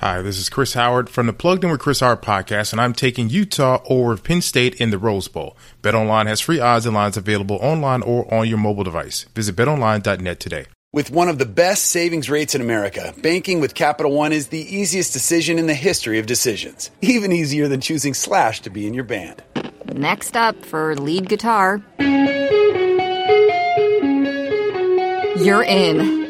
Hi, this is Chris Howard from the Plugged In with Chris Howard podcast, and I'm taking Utah over Penn State in the Rose Bowl. BetOnline has free odds and lines available online or on your mobile device. Visit betonline.net today. With one of the best savings rates in America, banking with Capital One is the easiest decision in the history of decisions. Even easier than choosing Slash to be in your band. Next up for lead guitar. You're in.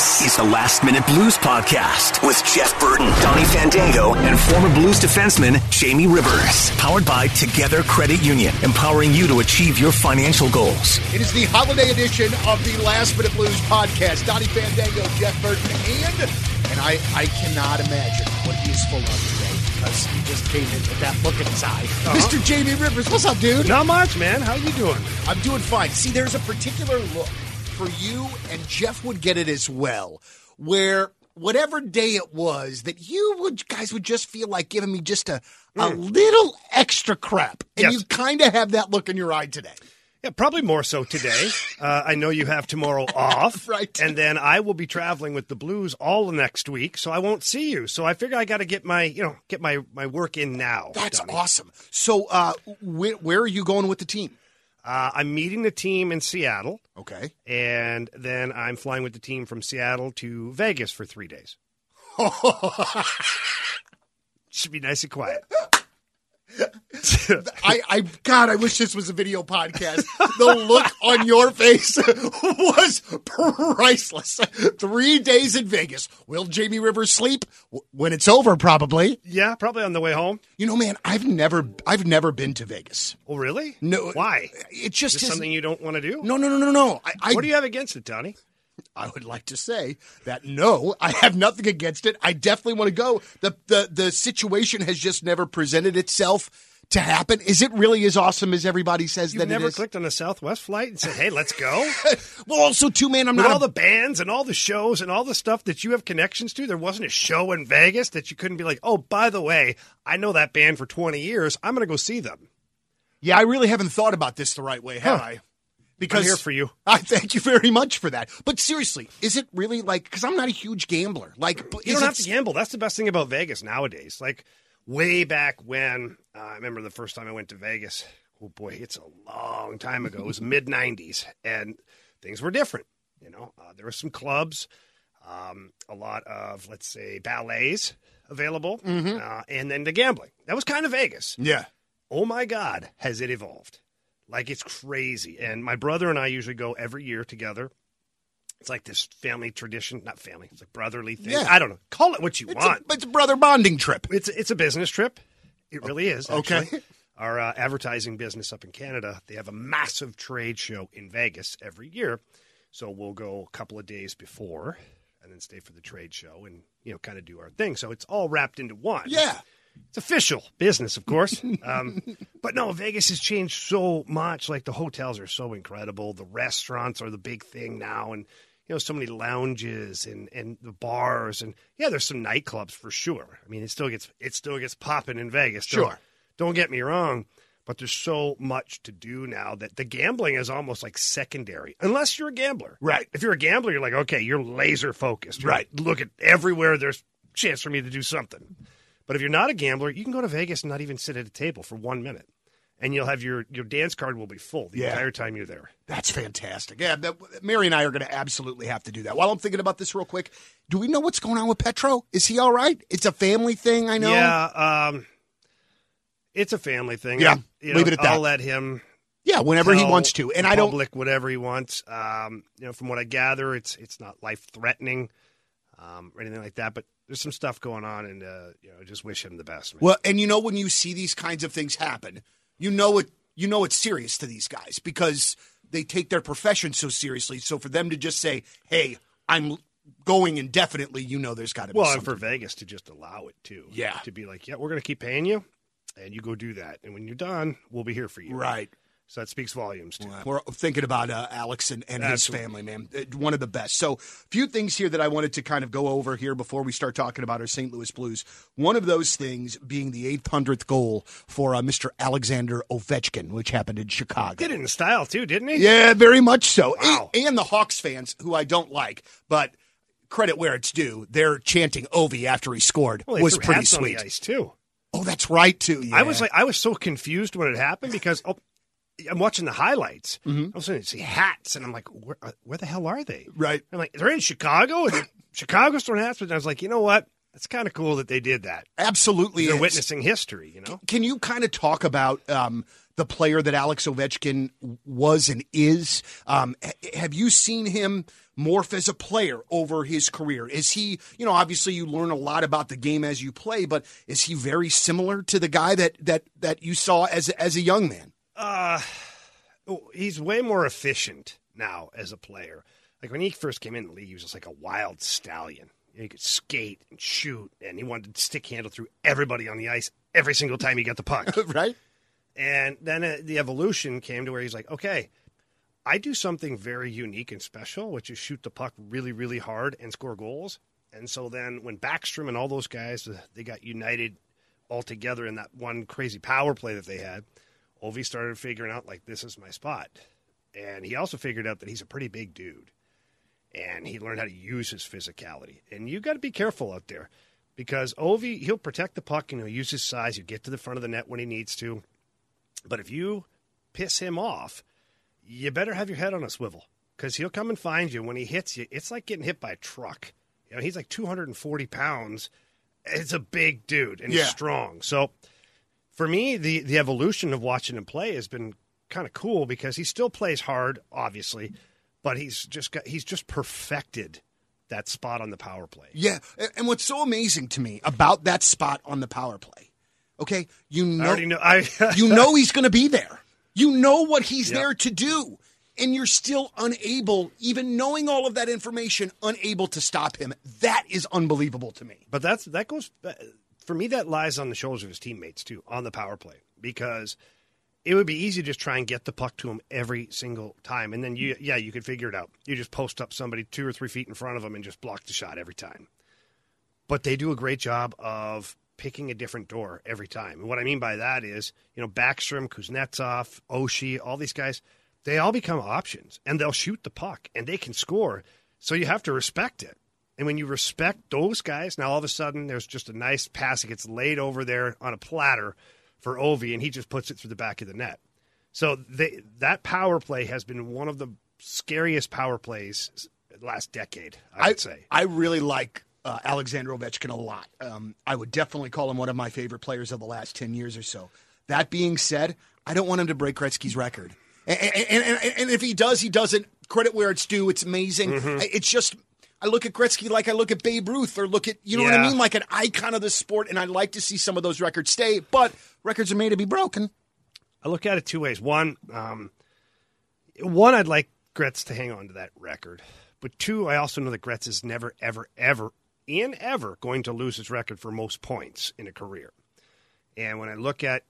This is the Last Minute Blues Podcast with Jeff Burton, Donny Fandango, and former Blues defenseman Jamie Rivers. Powered by Together Credit Union, empowering you to achieve your financial goals. It is the holiday edition of the Last Minute Blues Podcast. Donny Fandango, Jeff Burton, and and I, I cannot imagine what he is full of today because he just came in with that look in his eye. Uh-huh. Mr. Jamie Rivers, what's up, dude? Not much, man. How you doing? I'm doing fine. See, there's a particular look for you, and Jeff would get it as well, where whatever day it was that you would guys would just feel like giving me just a, a little extra crap. And Yes. you kind of have that look in your eye today. Yeah, probably more so today. Uh, I know you have tomorrow off, Right. And then I will be traveling with the Blues all the next week, so I won't see you. So I figure I got to get my, you know, get my my work in now. That's Donny. awesome. So, uh, wh- where are you going with the team? Uh, I'm meeting the team in Seattle, Okay. and then I'm flying with the team from Seattle to Vegas for three days. Should be nice and quiet. I, I, God, I wish this was a video podcast. The look on your face was priceless. Three days in Vegas. Will Jamie Rivers sleep when it's over? Probably. yeah, probably on the way home. You know, man, I've never, I've never been to Vegas. Oh, really? No, Why? It just Is something you don't want to do? No, no, no, no, no. I, I, What do you have against it, Donny? I would like to say that no, I have nothing against it. I definitely want to go. The the the situation has just never presented itself to happen. Is it really as awesome as everybody says You've that never it is? clicked on a Southwest flight and said, "Hey, let's go." well, also too, man, I'm With not all a- the bands and all the shows and all the stuff that you have connections to, there wasn't a show in Vegas that you couldn't be like, "Oh, by the way, I know that band for 20 years. I'm going to go see them." Yeah, I really haven't thought about this the right way, have Huh. I? Because I'm here for you. I thank you very much for that. But seriously, is it really like? Because I'm not a huge gambler. Like, You don't have to gamble. That's the best thing about Vegas nowadays. Like way back when, uh, I remember the first time I went to Vegas. Oh boy, it's a long time ago. It was mid 90s, and things were different. You know, uh, there were some clubs, um, a lot of let's say ballets available, uh, and then the gambling. That was kind of Vegas. Yeah. oh my God, has it evolved? Like it's crazy. And my brother and I usually go every year together. It's like this family tradition, not family, it's a brotherly thing. Yeah. I don't know. Call it what you It's want. a, it's a brother bonding trip. it's it's a business trip. It really is. okay. Our uh, advertising business up in Canada, they have a massive trade show in Vegas every year. So we'll go a couple of days before and then stay for the trade show and you know kind of do our thing. So it's all wrapped into one. Yeah. It's official business, of course. Um, but no, Vegas has changed so much. Like the hotels are so incredible. The restaurants are the big thing now. And, you know, so many lounges and, and the bars. And yeah, there's some nightclubs for sure. I mean, it still gets, it still gets popping in Vegas. Don't- Sure. Don't get me wrong. but there's so much to do now that the gambling is almost like secondary, unless you're a gambler. Right. If you're a gambler, you're like, okay, you're laser focused. You're Right. like, Look at everywhere there's chance for me to do something. But if you're not a gambler, you can go to Vegas and not even sit at a table for one minute. And you'll have your, your dance card will be full the Yeah. entire time you're there. That's fantastic. Yeah, that, Mary and I are going to absolutely have to do that. While I'm thinking about this real quick, do we know what's going on with Petro? Is he all right? It's a family thing, I know. Yeah, um, it's a family thing. Yeah, You leave know, it at that. I'll let him. Yeah, whenever he wants to. And I don't public whatever he wants. Um, you know, from what I gather, it's it's not life threatening um, or anything like that. But there's some stuff going on, and uh, you know, just wish him the best. Man. Well, and you know when you see these kinds of things happen, you know it you know it's serious to these guys because they take their profession so seriously. So for them to just say, "Hey, I'm going indefinitely," you know there's got to be Well, and for Vegas to just allow it too. Yeah. to be like, yeah, we're going to keep paying you, and you go do that, and when you're done, we'll be here for you. right. So that speaks volumes too. We're thinking about uh, Alex and, and his family, man. Uh, One of the best. So, a few things here that I wanted to kind of go over here before we start talking about our St. Louis Blues. One of those things being the 800th goal for uh, Mr. Alexander Ovechkin, which happened in Chicago. Did it in style too, didn't he? Yeah, very much so. Wow. And, and the Hawks fans, who I don't like, but credit where it's due, they're chanting Ovi after he scored Well, was pretty sweet. too. Oh, that's right too. Yeah. I was like, I was so confused when it happened because oh, I'm watching the highlights. Mm-hmm. I was saying, see hats, and I'm like, where, uh, where the hell are they? right. I'm like, they're in Chicago. Chicago's throwing hats, but I was like, you know what? It's kind of cool that they did that. Absolutely, They're witnessing history, you know. Can you kind of talk about um, the player that Alex Ovechkin was and is? Um, have you seen him morph as a player over his career? Is he, you know, obviously you learn a lot about the game as you play, but is he very similar to the guy that that that you saw as as a young man? Uh, oh, he's way more efficient now as a player. Like when he first came in the league, he was just like a wild stallion. He could skate and shoot, and he wanted to stick handle through everybody on the ice every single time he got the puck. right? And then uh, the evolution came to where he's like, okay, I do something very unique and special, which is shoot the puck really, really hard and score goals. And so then when Backstrom and all those guys, uh, they got united all together in that one crazy power play that they had, Ovi started figuring out, like, this is my spot. And he also figured out that he's a pretty big dude. And he learned how to use his physicality. And you got to be careful out there because Ovi, he'll protect the puck and he'll use his size. He'll get to the front of the net when he needs to. But if you piss him off, you better have your head on a swivel because he'll come and find you. When he hits you, it's like getting hit by a truck. You know, he's like 240 pounds. It's a big dude and Yeah. he's strong. So for me, the, the evolution of watching him play has been kind of cool because he still plays hard, obviously, but he's just got he's just perfected that spot on the power play. Yeah, and- what's so amazing to me about that spot on the power play, okay, you know, already know. I, you know he's going to be there. You know what he's Yep. there to do. And you're still unable, even knowing all of that information, unable to stop him. That is unbelievable to me. But that's that goes for me. That lies on the shoulders of his teammates too on the power play because it would be easy to just try and get the puck to him every single time, and then you yeah you could figure it out. You just post up somebody two or three feet in front of him and just block the shot every time. But they do a great job of picking a different door every time. And what I mean by that is, you know, Backstrom, Kuznetsov, Oshie, all these guys, they all become options and they'll shoot the puck and they can score. So you have to respect it. And when you respect those guys, now all of a sudden there's just a nice pass that gets laid over there on a platter for Ovi and he just puts it through the back of the net. So they, that power play has been one of the scariest power plays last decade, I would say. I really like uh, Alexander Ovechkin a lot. Um, I would definitely call him one of my favorite players of the last 10 years or so. That being said, I don't want him to break Gretzky's record. And, and, and, and if he does, he doesn't. Credit where it's due. It's amazing. Mm-hmm. It's just. I look at Gretzky like I look at Babe Ruth or look at, you know what I mean? Like an icon of the sport, and I'd like to see some of those records stay, but records are made to be broken. I look at it two ways. One, um, one, I'd like Gretz to hang on to that record, but two, I also know that Gretz is never, ever, ever, in ever going to lose his record for most points in a career. And when I look at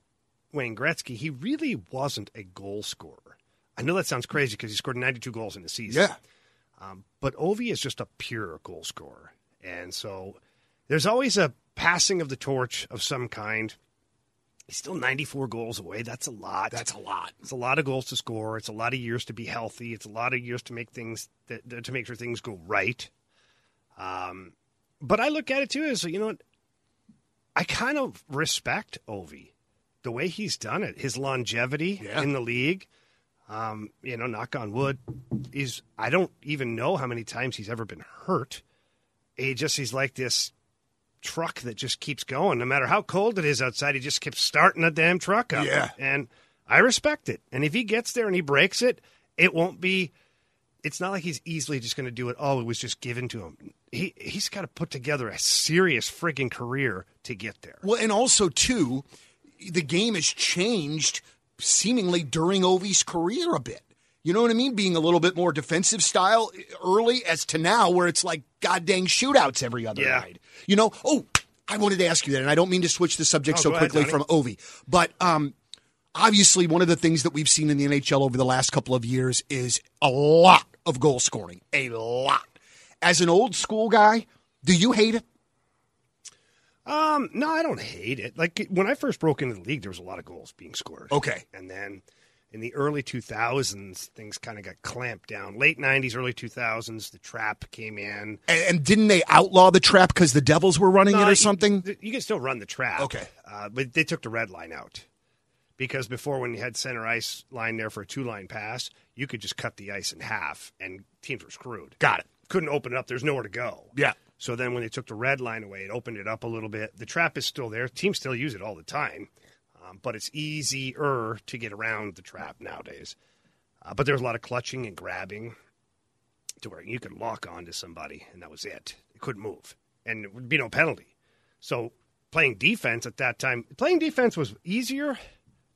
Wayne Gretzky, he really wasn't a goal scorer. I know that sounds crazy because he scored 92 goals in a season. Yeah. Um, but Ovi is just a pure goal scorer. And so there's always a passing of the torch of some kind. He's still 94 goals away. That's a lot. That's a lot. It's a lot of goals to score. It's a lot of years to be healthy. It's a lot of years to make things that, to make sure things go right. Um, but I look at it too as you know, what? I kind of respect Ovi, the way he's done it, his longevity Yeah. in the league. Um, you know, knock on wood. He's I don't even know how many times he's ever been hurt. He just he's like this truck that just keeps going. No matter how cold it is outside, he just keeps starting the damn truck up. Yeah. And I respect it. And if he gets there and he breaks it, it won't be it's not like he's easily just going to do it. Oh, it was just given to him. He he's got to put together a serious frigging career to get there. Well, and also too, the game has changed seemingly during Ovi's career a bit. You know what I mean? Being a little bit more defensive style early as to now where it's like god dang shootouts every other Yeah. night. You know, oh, I wanted to ask you that, and I don't mean to switch the subject Oh, so go ahead, quickly from Ovi, but um, obviously one of the things that we've seen in the NHL over the last couple of years is a lot of goal scoring. A lot. As an old school guy, do you hate it? Um, no, I don't hate it. Like when I first broke into the league, there was a lot of goals being scored. Okay. and then in the early 2000s, things kind of got clamped down. Late 90s, early 2000s, the trap came in. And, and didn't they outlaw the trap because the Devils were running No, it or you- something? You, you can still run the trap. Okay. Uh, but they took the red line out. Because before, when you had center ice line there for a two line pass, you could just cut the ice in half and teams were screwed. Got it. Couldn't open it up. There's nowhere to go. Yeah. So then when they took the red line away, it opened it up a little bit. The trap is still there. Teams still use it all the time, um, but it's easier to get around the trap nowadays. Uh, but there was a lot of clutching and grabbing to where you could lock onto somebody, and that was it. It couldn't move, and it would be no penalty. So playing defense at that time, playing defense was easier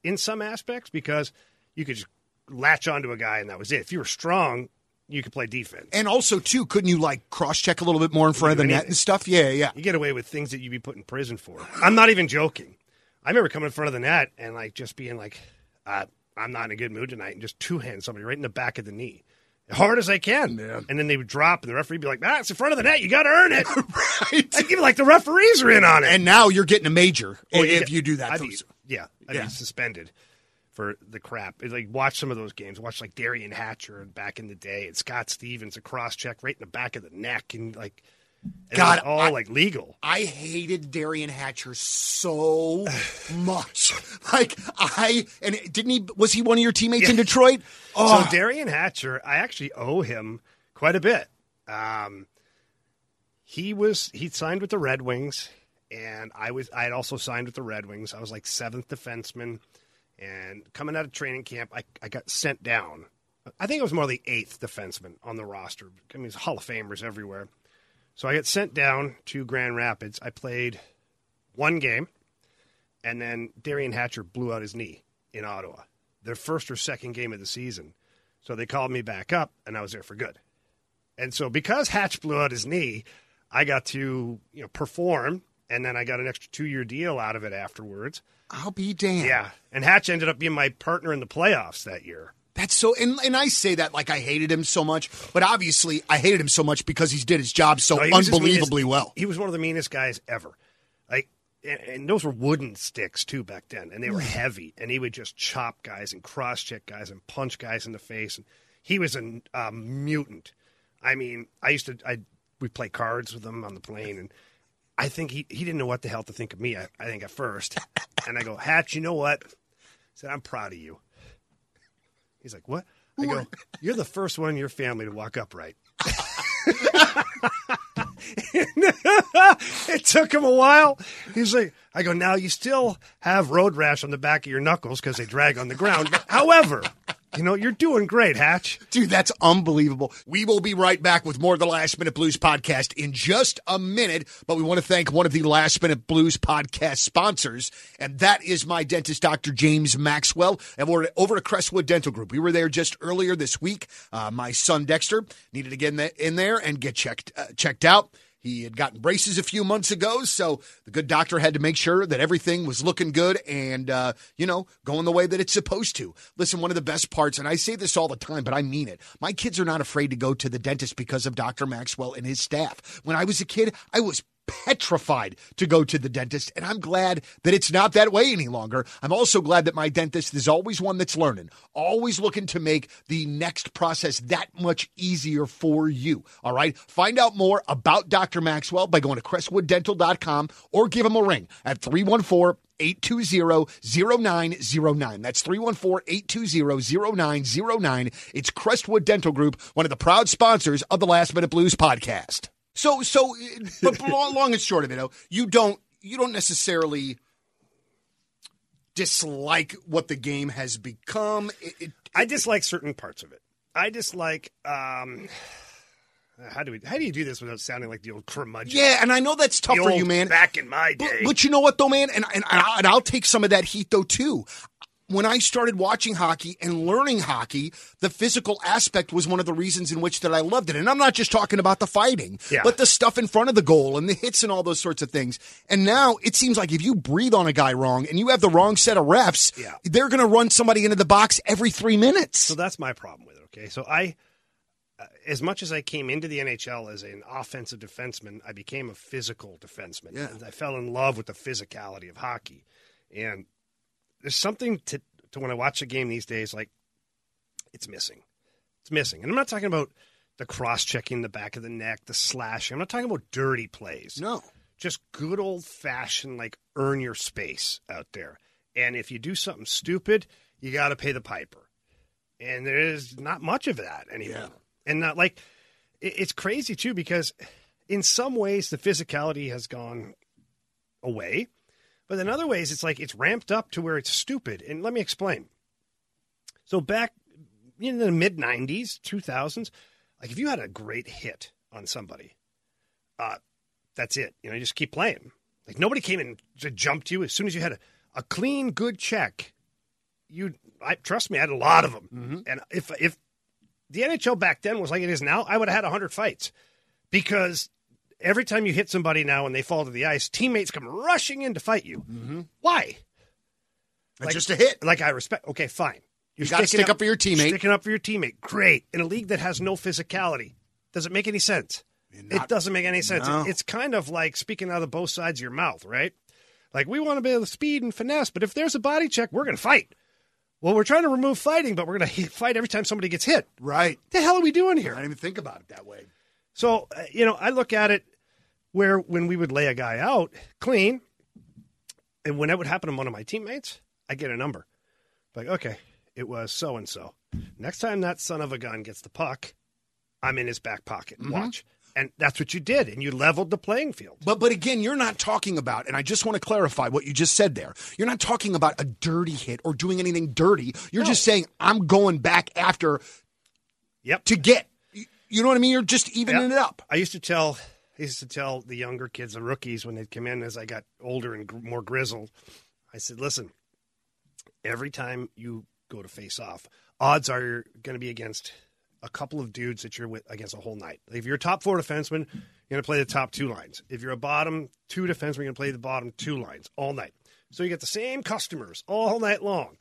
in some aspects because you could just latch onto a guy, and that was it. If you were strong, you could play defense. And also, too, couldn't you like cross check a little bit more in front of the net and stuff? Yeah, yeah. You get away with things that you'd be put in prison for. I'm not even joking. I remember coming in front of the net and like just being like, uh, "I'm not in a good mood tonight," and just two hand somebody right in the back of the knee, hard as I can. And then they would drop, and the referee would be like, "Ah, it's in front of the net. You got to earn it." right. I'd give like the referees are in on it. And now you're getting a major Oh, if yeah. you do that. Be, yeah, I'd Yeah. be suspended for the crap. It's like watch some of those games. Watch like Derian Hatcher back in the day, and Scott Stevens a cross check right in the back of the neck, and like, and God, it was all I- like legal. I hated Derian Hatcher so much. Like I and didn't he? Was he one of your teammates in Detroit? Oh, So Derian Hatcher, I actually owe him quite a bit. Um, he was he signed with the Red Wings, and I was I had also signed with the Red Wings. I was like seventh defenseman, and coming out of training camp, I I got sent down. I think it was more the eighth defenseman on the roster. I mean, there's Hall of Famers everywhere. So I got sent down to Grand Rapids. I played one game, and then Derian Hatcher blew out his knee in Ottawa, their first or second game of the season. So they called me back up, and I was there for good. And so because Hatch blew out his knee, I got to you know perform, and then I got an extra two year deal out of it afterwards. I'll be damned. Yeah, and Hatch ended up being my partner in the playoffs that year. That's so, and, and I say that like I hated him so much, but obviously I hated him so much because he did his job so No, he was as mean as- unbelievably well. He was one of the meanest guys ever. Like, and, and those were wooden sticks too back then, and they were heavy. And he would just chop guys and cross check guys and punch guys in the face. And he was a um, mutant. I mean, I used to I we play cards with him on the plane, and I think he he didn't know what the hell to think of me. I, I think at first, and I go, Hatch, you know what? I said, I'm proud of you. He's like, what? I go, you're the first one in your family to walk upright. it took him a while. He's like, I go, now you still have road rash on the back of your knuckles because they drag on the ground. However, you know, you're doing great, Hatch. Dude, that's unbelievable. We will be right back with more of the Last Minute Blues podcast in just a minute, but we want to thank one of the Last Minute Blues podcast sponsors, and that is my dentist, Dr. James Maxwell, and we're over at Crestwood Dental Group. We were there just earlier this week. Uh, my son Dexter needed to get in, the, in there and get checked uh, checked out. He had gotten braces a few months ago, so the good doctor had to make sure that everything was looking good and, uh, you know, going the way that it's supposed to. Listen, one of the best parts, and I say this all the time, but I mean it. My kids are not afraid to go to the dentist because of Dr. Maxwell and his staff. When I was a kid, I was petrified to go to the dentist, and I'm glad that it's not that way any longer. I'm also glad that my dentist is always one that's learning, always looking to make the next process that much easier for you. All right. Find out more about Dr. Maxwell by going to crestwooddental.com or give him a ring at 314 820-0909. That's 314-820-0909. It's Crestwood Dental Group, one of the proud sponsors of the Last Minute Blues podcast. So, so, but long and short of it, you don't, you don't necessarily dislike what the game has become. It, it, I dislike certain parts of it. I dislike. Um, how do we? How do you do this without sounding like the old curmudgeon? Yeah, and I know that's tough The for you, man. Back in my day, but you know what, though, man, and and, and I'll take some of that heat though too. When I started watching hockey and learning hockey, the physical aspect was one of the reasons in which that I loved it. And I'm not just talking about the fighting, Yeah. but the stuff in front of the goal and the hits and all those sorts of things. And now it seems like if you breathe on a guy wrong and you have the wrong set of refs, Yeah. they're going to run somebody into the box every three minutes. So that's my problem with it. Okay, so I, uh, as much as I came into the NHL as an offensive defenseman, I became a physical defenseman. Yeah. And I fell in love with the physicality of hockey, and there's something to to when I watch a game these days, like it's missing. It's missing, and I'm not talking about the cross checking the back of the neck, the slashing. I'm not talking about dirty plays. no. just good old fashioned like earn your space out there. And if you do something stupid, you got to pay the piper. And there is not much of that anymore. Yeah. And not like it- it's crazy too because in some ways the physicality has gone away, but in other ways it's like it's ramped up to where it's stupid. And let me explain. So back in the mid '90s, 2000s, like if you had a great hit on somebody, uh, that's it. You know, you just keep playing. Like nobody came and jumped you as soon as you had a, a clean, good check. You, I trust me, I had a lot of them. And if if the NHL back then was like it is now, I would have had hundred fights because every time you hit somebody now and they fall to the ice, teammates come rushing in to fight you. Why? That's just a hit. Like I respect. Okay, fine. You're You gotta sticking stick up for your teammate. Sticking up for your teammate. Great. In a league that has no physicality, does it make any sense? it doesn't make any sense. No. It's kind of like speaking out of both sides of your mouth, right? Like we want to be able to speed and finesse, but if there's a body check, we're going to fight. Well, we're trying to remove fighting, but we're going to fight every time somebody gets hit. Right. What the hell are we doing here? I didn't even think about it that way. So, uh, you know, I look at it where when we would lay a guy out clean, and when that would happen to one of my teammates, I get a number. Like, okay, it was so and so. Next time that son of a gun gets the puck, I'm in his back pocket. Mm-hmm. Watch. And that's what you did, and you leveled the playing field. But but again, you're not talking about, and I just want to clarify what you just said there. You're not talking about a dirty hit or doing anything dirty. You're No. just saying I'm going back after Yep. to get. You know what I mean? You're just evening Yep. it up. I used to tell I used to tell the younger kids, the rookies, when they'd come in as I got older and more grizzled, I said, "Listen, every time you go to face off, odds are you're going to be against a couple of dudes that you're with against a whole night. If you're a top four defenseman, you're going to play the top two lines. If you're a bottom two defenseman, you're going to play the bottom two lines all night. So you get the same customers all night long."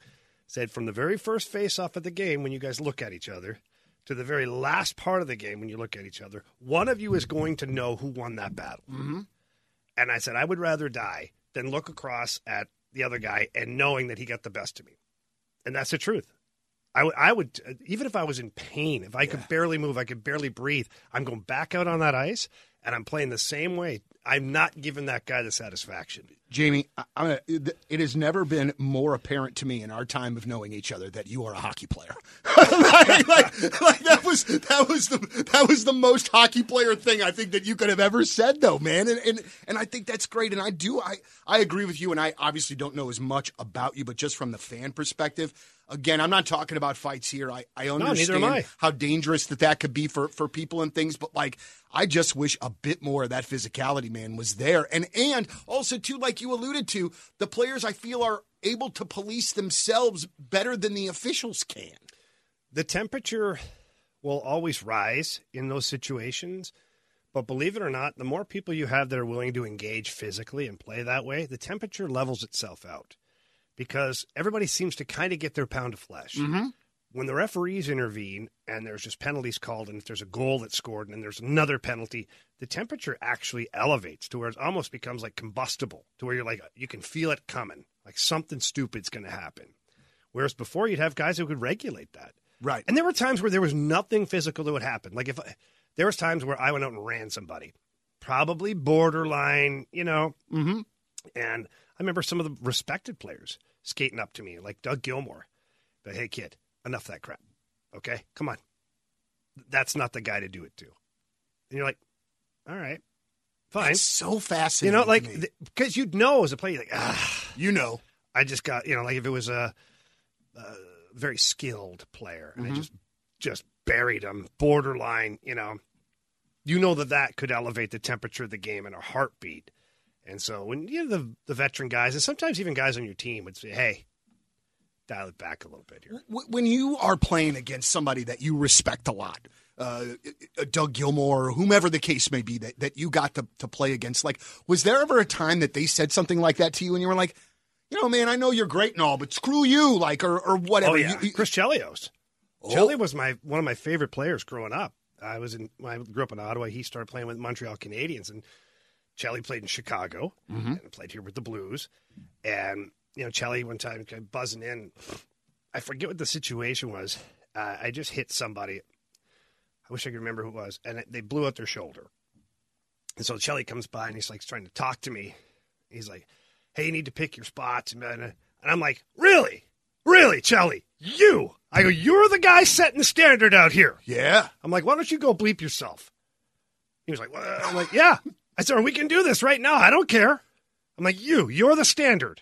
Said from the very first face off of the game when you guys look at each other to the very last part of the game when you look at each other, one of you is going to know who won that battle. Mm-hmm. And I said, I would rather die than look across at the other guy and knowing that he got the best of me. And that's the truth. I would, I would, even if I was in pain, if I could barely move, I could barely breathe, I'm going back out on that ice and I'm playing the same way. I'm not giving that guy the satisfaction. Jamie, I, it has never been more apparent to me in our time of knowing each other that you are a hockey player. like, like, like that was that was the that was the most hockey player thing I think that you could have ever said, though, man. And and, and I think that's great. And I do I I agree with you. And I obviously don't know as much about you, but just from the fan perspective. Again, I'm not talking about fights here. I, I understand am I. how dangerous that that could be for, for people and things, but like I just wish a bit more of that physicality, man, was there. And and also too, like you alluded to, the players I feel are able to police themselves better than the officials can. the temperature will always rise in those situations. But believe it or not, the more people you have that are willing to engage physically and play that way, the temperature levels itself out because everybody seems to kind of get their pound of flesh. when the referees intervene and there's just penalties called, and if there's a goal that's scored and then there's another penalty, the temperature actually elevates to where it almost becomes like combustible, to where you're like, you can feel it coming, like something stupid's going to happen. Whereas before, you'd have guys who could regulate that. Right. And there were times where there was nothing physical that would happen. Like if there was times where I went out and ran somebody, probably borderline, you know. Mm-hmm. And I remember some of the respected players skating up to me, like Doug Gilmour. But hey, kid, enough of that crap. Okay, come on. That's not the guy to do it to. And you're like, all right, fine. It's so fascinating. You know, like because you'd know as a player, like ah, you know, I just got you know, like if it was a, a very skilled player and I Mhm. just just buried him, borderline, you know, you know that that could elevate the temperature of the game in a heartbeat. And so when you know the the veteran guys, and sometimes even guys on your team would say, "Hey, dial it back a little bit here." When you are playing against somebody that you respect a lot, uh, Doug Gilmour or whomever the case may be that, that you got to, to play against, like, was there ever a time that they said something like that to you and you were like, you know, man, I know you're great and all, but screw you, like, or, or whatever. Oh yeah, You- you- Chris Chelios. Oh. Chelly was my one of my favorite players growing up. I was in when I grew up in Ottawa. He started playing with Montreal Canadiens, and Chelly played in Chicago Mhm. and played here with the Blues. And you know, Chelly one time came buzzing in. I forget what the situation was. Uh, I just hit somebody. I wish I could remember who it was, and they blew out their shoulder. And so Chelly comes by and he's like trying to talk to me. He's like, "Hey, you need to pick your spots," and and I'm like, "Really, really, Chelly, you?" I go, "You're the guy setting the standard out here." Yeah. I'm like, "Why don't you go bleep yourself?" He was like, well, "I'm like, yeah." I said, "We can do this right now. I don't care." I'm like, "You, you're the standard."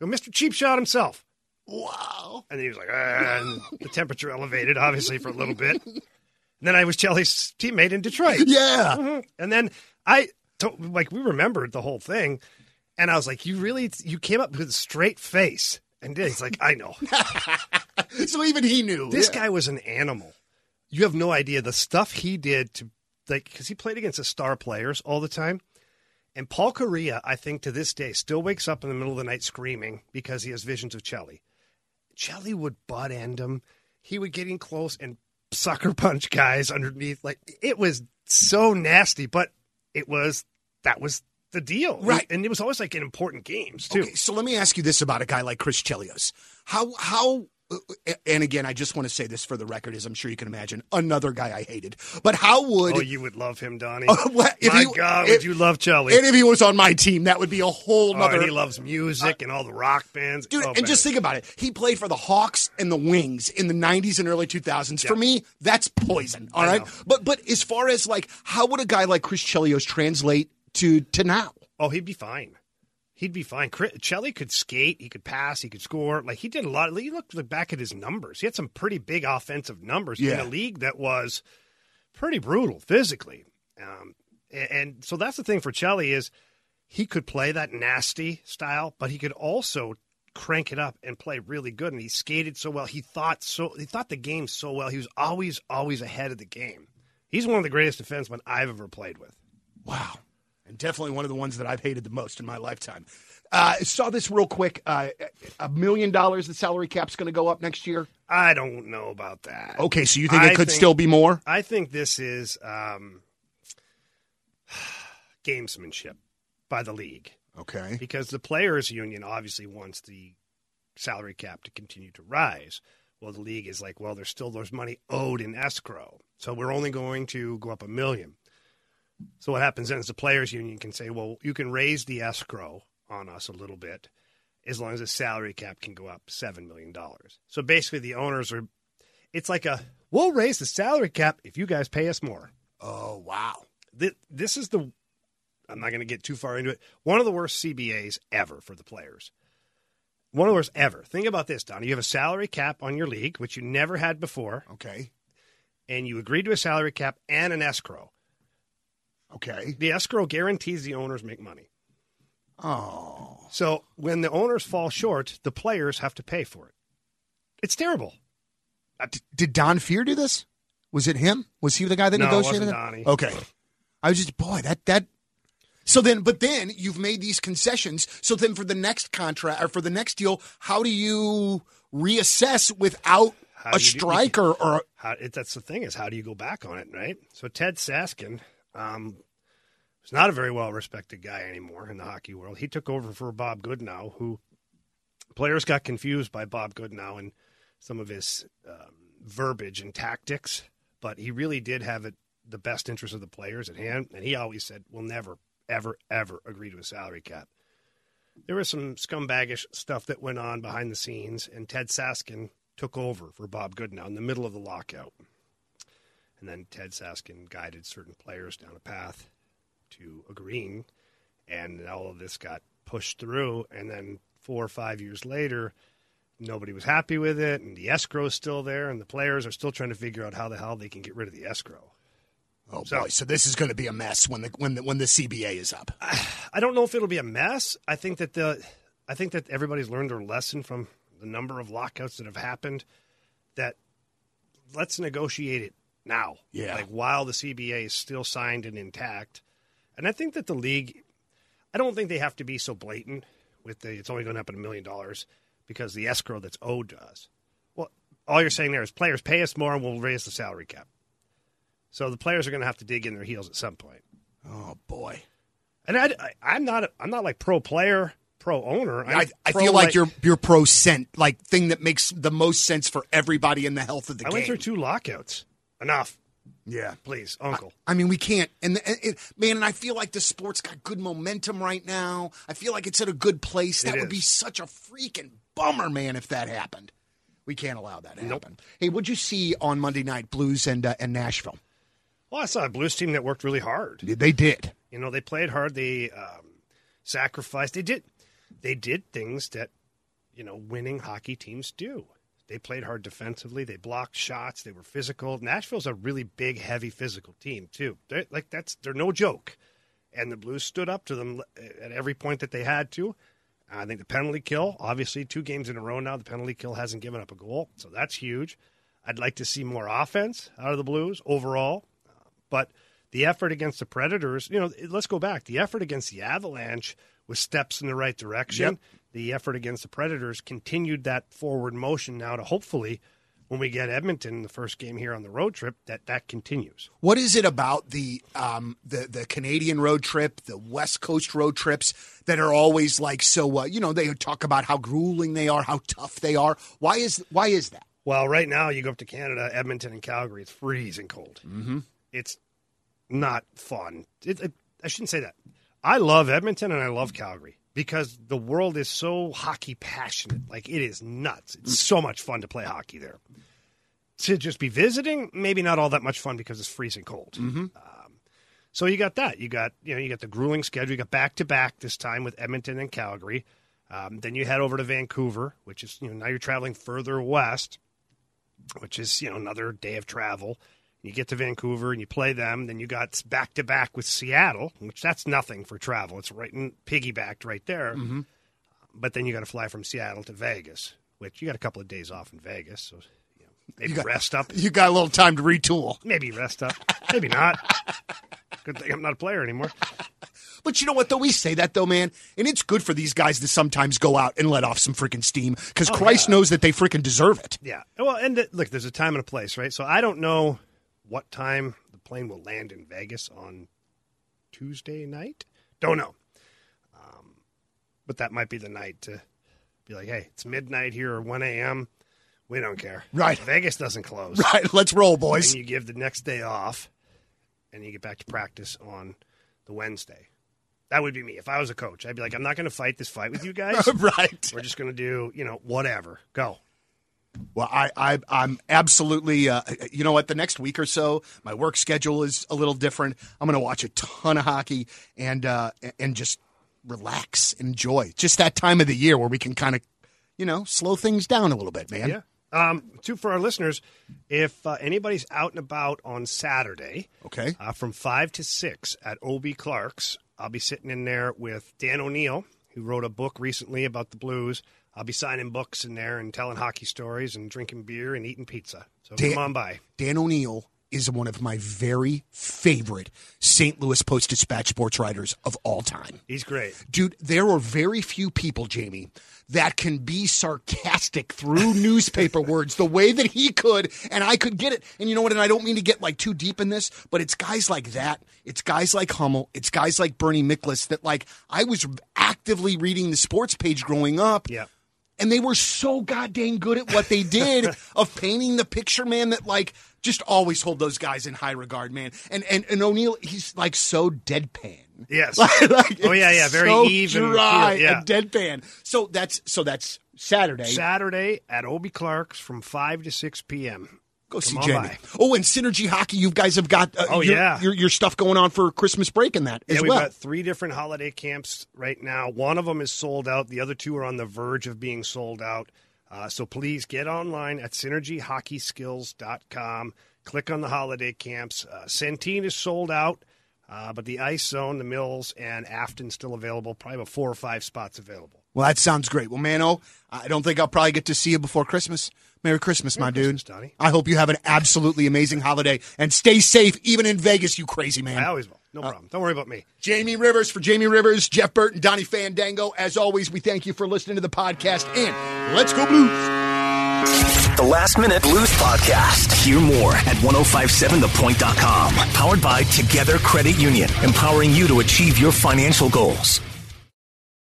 Mr. Cheap Shot himself. Wow. And he was like, ah, and the temperature elevated, obviously, for a little bit. And then I was Chelly's teammate in Detroit. Yeah. Mhm. And then I, to, like, we remembered the whole thing. And I was like, you really, you came up with a straight face. And he's like, I know. so even he knew. This Yeah. guy was an animal. You have no idea the stuff he did to, like, because he played against the star players all the time. And Paul Kariya, I think to this day, still wakes up in the middle of the night screaming because he has visions of Chelly. Chelly would butt end him. He would get in close and sucker punch guys underneath. Like it was so nasty, but it was that was the deal, Right. And it was always like in important games too. Okay, so let me ask you this about a guy like Chris Chelios. How how and again, I just want to say this for the record, as I'm sure you can imagine, another guy I hated. But how would oh, you would love him, Donny. Oh, what- if My he- God, if- would you love Chelly? and if he was on my team, that would be a whole Oh, nother. and he loves music and all the rock bands. Dude, Oh, and man. just think about it. He played for the Hawks and the Wings in the 90s and early 2000s. For me, that's poison. All I right, know. But but as far as like how would a guy like Chris Chelios translate to to now? Oh, he'd be fine. He'd be fine. Chelly could skate. He could pass. He could score. Like he did a lot. You look look back at his numbers. He had some pretty big offensive numbers in a league that was pretty brutal physically. Um, and, and so that's the thing for Chelly is he could play that nasty style, but he could also crank it up and play really good. And he skated so well. He thought so. He thought the game so well. He was always always ahead of the game. He's one of the greatest defensemen I've ever played with. Wow. And definitely one of the ones that I've hated the most in my lifetime. Uh, saw this real quick. Uh, a million dollars, the salary cap's going to go up next year. I don't know about that. Okay, so you think I it could still be more? I think this is um, gamesmanship by the league Okay. because the players' union obviously wants the salary cap to continue to rise. Well, the league is like, well, there's still there's money owed in escrow, so we're only going to go up a million. So what happens then is the players' union can say, well, you can raise the escrow on us a little bit, as long as the salary cap can go up seven million dollars. So basically, the owners are. It's like a we'll raise the salary cap if you guys pay us more. Oh wow. This, this is the. I'm not going to get too far into it. One of the worst CBAs ever for the players. One of the worst ever. Think about this, Donny. You have a salary cap on your league, which you never had before, Okay. and you agreed to a salary cap and an escrow. Okay. The escrow guarantees the owners make money. Oh. So when the owners fall short, the players have to pay for it. It's terrible. Uh, d- did Don Fehr do this? Was it him? Was he the guy that No, it negotiated it? Donny. Okay. I was just boy that that. So then, but then you've made these concessions. So then, for the next contract or for the next deal, how do you reassess without a do you do- strike or, or how, it, that's the thing is how do you go back on it, right? So Ted Saskin, um, is not a very well respected guy anymore in the hockey world. He took over for Bob Goodnow, who players got confused by Bob Goodnow and some of his um, verbiage and tactics, but he really did have it the best interest of the players at hand, and he always said, "We'll never, ever, ever agree to a salary cap." There was some scumbaggish stuff that went on behind the scenes, and Ted Saskin took over for Bob Goodnow in the middle of the lockout. And then Ted Saskin guided certain players down a path to agreeing, and all of this got pushed through. And then four or five years later, nobody was happy with it, and the escrow is still there, and the players are still trying to figure out how the hell they can get rid of the escrow. oh So- boy, so this is going to be a mess when the when the when the CBA is up. I don't know if it'll be a mess. I think that the I think that everybody's learned their lesson from the number of lockouts that have happened. That let's negotiate it now. Yeah. Like while the CBA is still signed and intact. And I think that the league I don't think they have to be so blatant with the it's only going up at a million dollars because the escrow that's owed to us. Well, all you're saying there is players pay us more and we'll raise the salary cap. So the players are going to have to dig in their heels at some point. Oh boy, And I, I, am not I'm not like pro player, pro owner. I'm I, I pro, feel like, you're you're pro cent like thing that makes the most sense for everybody in the health of the I game. went through two lockouts. Enough, yeah. please, Uncle. I mean, we can't. And, and it, man, and I feel like the sport's got good momentum right now. I feel like it's at a good place. That would be such a freaking bummer, man, if that happened. We can't allow that to Nope. happen. Hey, what'd you see on Monday night, Blues and uh, and Nashville? well, I saw a Blues team that worked really hard. They did. You know, they played hard. They um, sacrificed. They did. They did things that you know winning hockey teams do. They played hard defensively. They blocked shots. They were physical. Nashville's a really big, heavy, physical team too. They're, like that's they're no joke. And the Blues stood up to them uh, at every point that they had to. I think the penalty kill, obviously, two games in a row now, the penalty kill hasn't given up a goal, so that's huge. I'd like to see more offense out of the Blues overall, uh, but the effort against the Predators, you know, let's go back. The effort against the Avalanche was steps in the right direction. Yep. The effort against the Predators continued that forward motion now to hopefully, when we get Edmonton in the first game here on the road trip, that that continues. What is it about the um, the the Canadian road trip, the West Coast road trips that are always like so? Uh, you know, they talk about how grueling they are, how tough they are. Why is why is that? Well, right now you go up to Canada, Edmonton and Calgary. It's freezing cold. Mm-hmm. It's not fun. It, it, I shouldn't say that. I love Edmonton and I love Calgary because the world is so hockey passionate. Like it is nuts. It's so much fun to play hockey there. To just be visiting, maybe not all that much fun because it's freezing cold. Um, so you got that. You got you know you got the grueling schedule. You got back to back this time with Edmonton and Calgary. Um, then you head over to Vancouver, which is you know now you're traveling further west which is you know another day of travel. You get to Vancouver and you play them. Then you got back to back with Seattle, which that's nothing for travel. It's right in, piggybacked right there. Mm-hmm. But then you got to fly from Seattle to Vegas, which you got a couple of days off in Vegas, so you know, maybe got- rest up. You got a little time to retool. Maybe rest up. Maybe not. Good thing I'm not a player anymore. But you know what, though? We say that, though, man. And it's good for these guys to sometimes go out and let off some freaking steam because oh, Christ knows that they freaking deserve it. Yeah. Well, and look, there's a time and a place, right? So I don't know what time the plane will land in Vegas on Tuesday night. Don't know. Um, but that might be the night to be like, hey, it's midnight here or 1 a.m. We don't care. Right. Vegas doesn't close. Right, let's roll, boys. And you give the next day off and you get back to practice on the Wednesday. That would be me. If I was a coach, I'd be like, I'm not going to fight this fight with you guys. right. We're just going to do, you know, whatever. Go. Well, I, I, I'm absolutely. Uh, you know what? The next week or so, my work schedule is a little different. I'm going to watch a ton of hockey and uh, and just relax, enjoy. Just that time of the year where we can kind of, you know, slow things down a little bit, man. Yeah. Um, two for our listeners, if uh, anybody's out and about on Saturday, Okay. uh, from five to six at OB Clark's, I'll be sitting in there with Dan O'Neill, who wrote a book recently about the Blues. I'll be signing books in there and telling hockey stories and drinking beer and eating pizza. So Dan- come on by. Dan O'Neill is one of my very favorite St. Louis Post Dispatch sports writers of all time. He's great. Dude, there are very few people, Jamie, that can be sarcastic through newspaper words the way that he could, and I could get it. And you know what? And I don't mean to get like too deep in this, but it's guys like that. It's guys like Hummel. It's guys like Bernie Miklasz that like I was actively reading the sports page growing up. Yeah. And they were so goddamn good at what they did of painting the picture, man, that like just always hold those guys in high regard, man. And and, and O'Neill, he's like so deadpan. Yes. like, Oh, yeah, yeah, very so even dry yeah. and deadpan. So that's so that's Saturday. Saturday at OB Clark's from 5 to 6 p.m. Go see Come on Jamie. by. Oh, and Synergy Hockey, you guys have got uh, Oh, your, yeah. your, your stuff going on for Christmas break and that Yeah, as we've well. got three different holiday camps right now. One of them is sold out. The other two are on the verge of being sold out. Uh, so please get online at synergyhockeyskills.com. Click on the holiday camps. Uh, Centene is sold out, uh, but the Ice Zone, the Mills, and Affton still available. Probably about four or five spots available. Well, that sounds great. Well, Mano, I don't think I'll probably get to see you before Christmas. Merry Christmas, my Christmas, dude. Donny. I hope you have an absolutely amazing holiday and stay safe, even in Vegas, you crazy man. I always will. No uh, problem. Don't worry about me. Jamie Rivers for Jamie Rivers, Jeff Burton, Donny Fandango. As always, we thank you for listening to the podcast and let's go Blues. The Last Minute Blues Podcast. Hear more at 1057thepoint.com. Powered by Together Credit Union, empowering you to achieve your financial goals.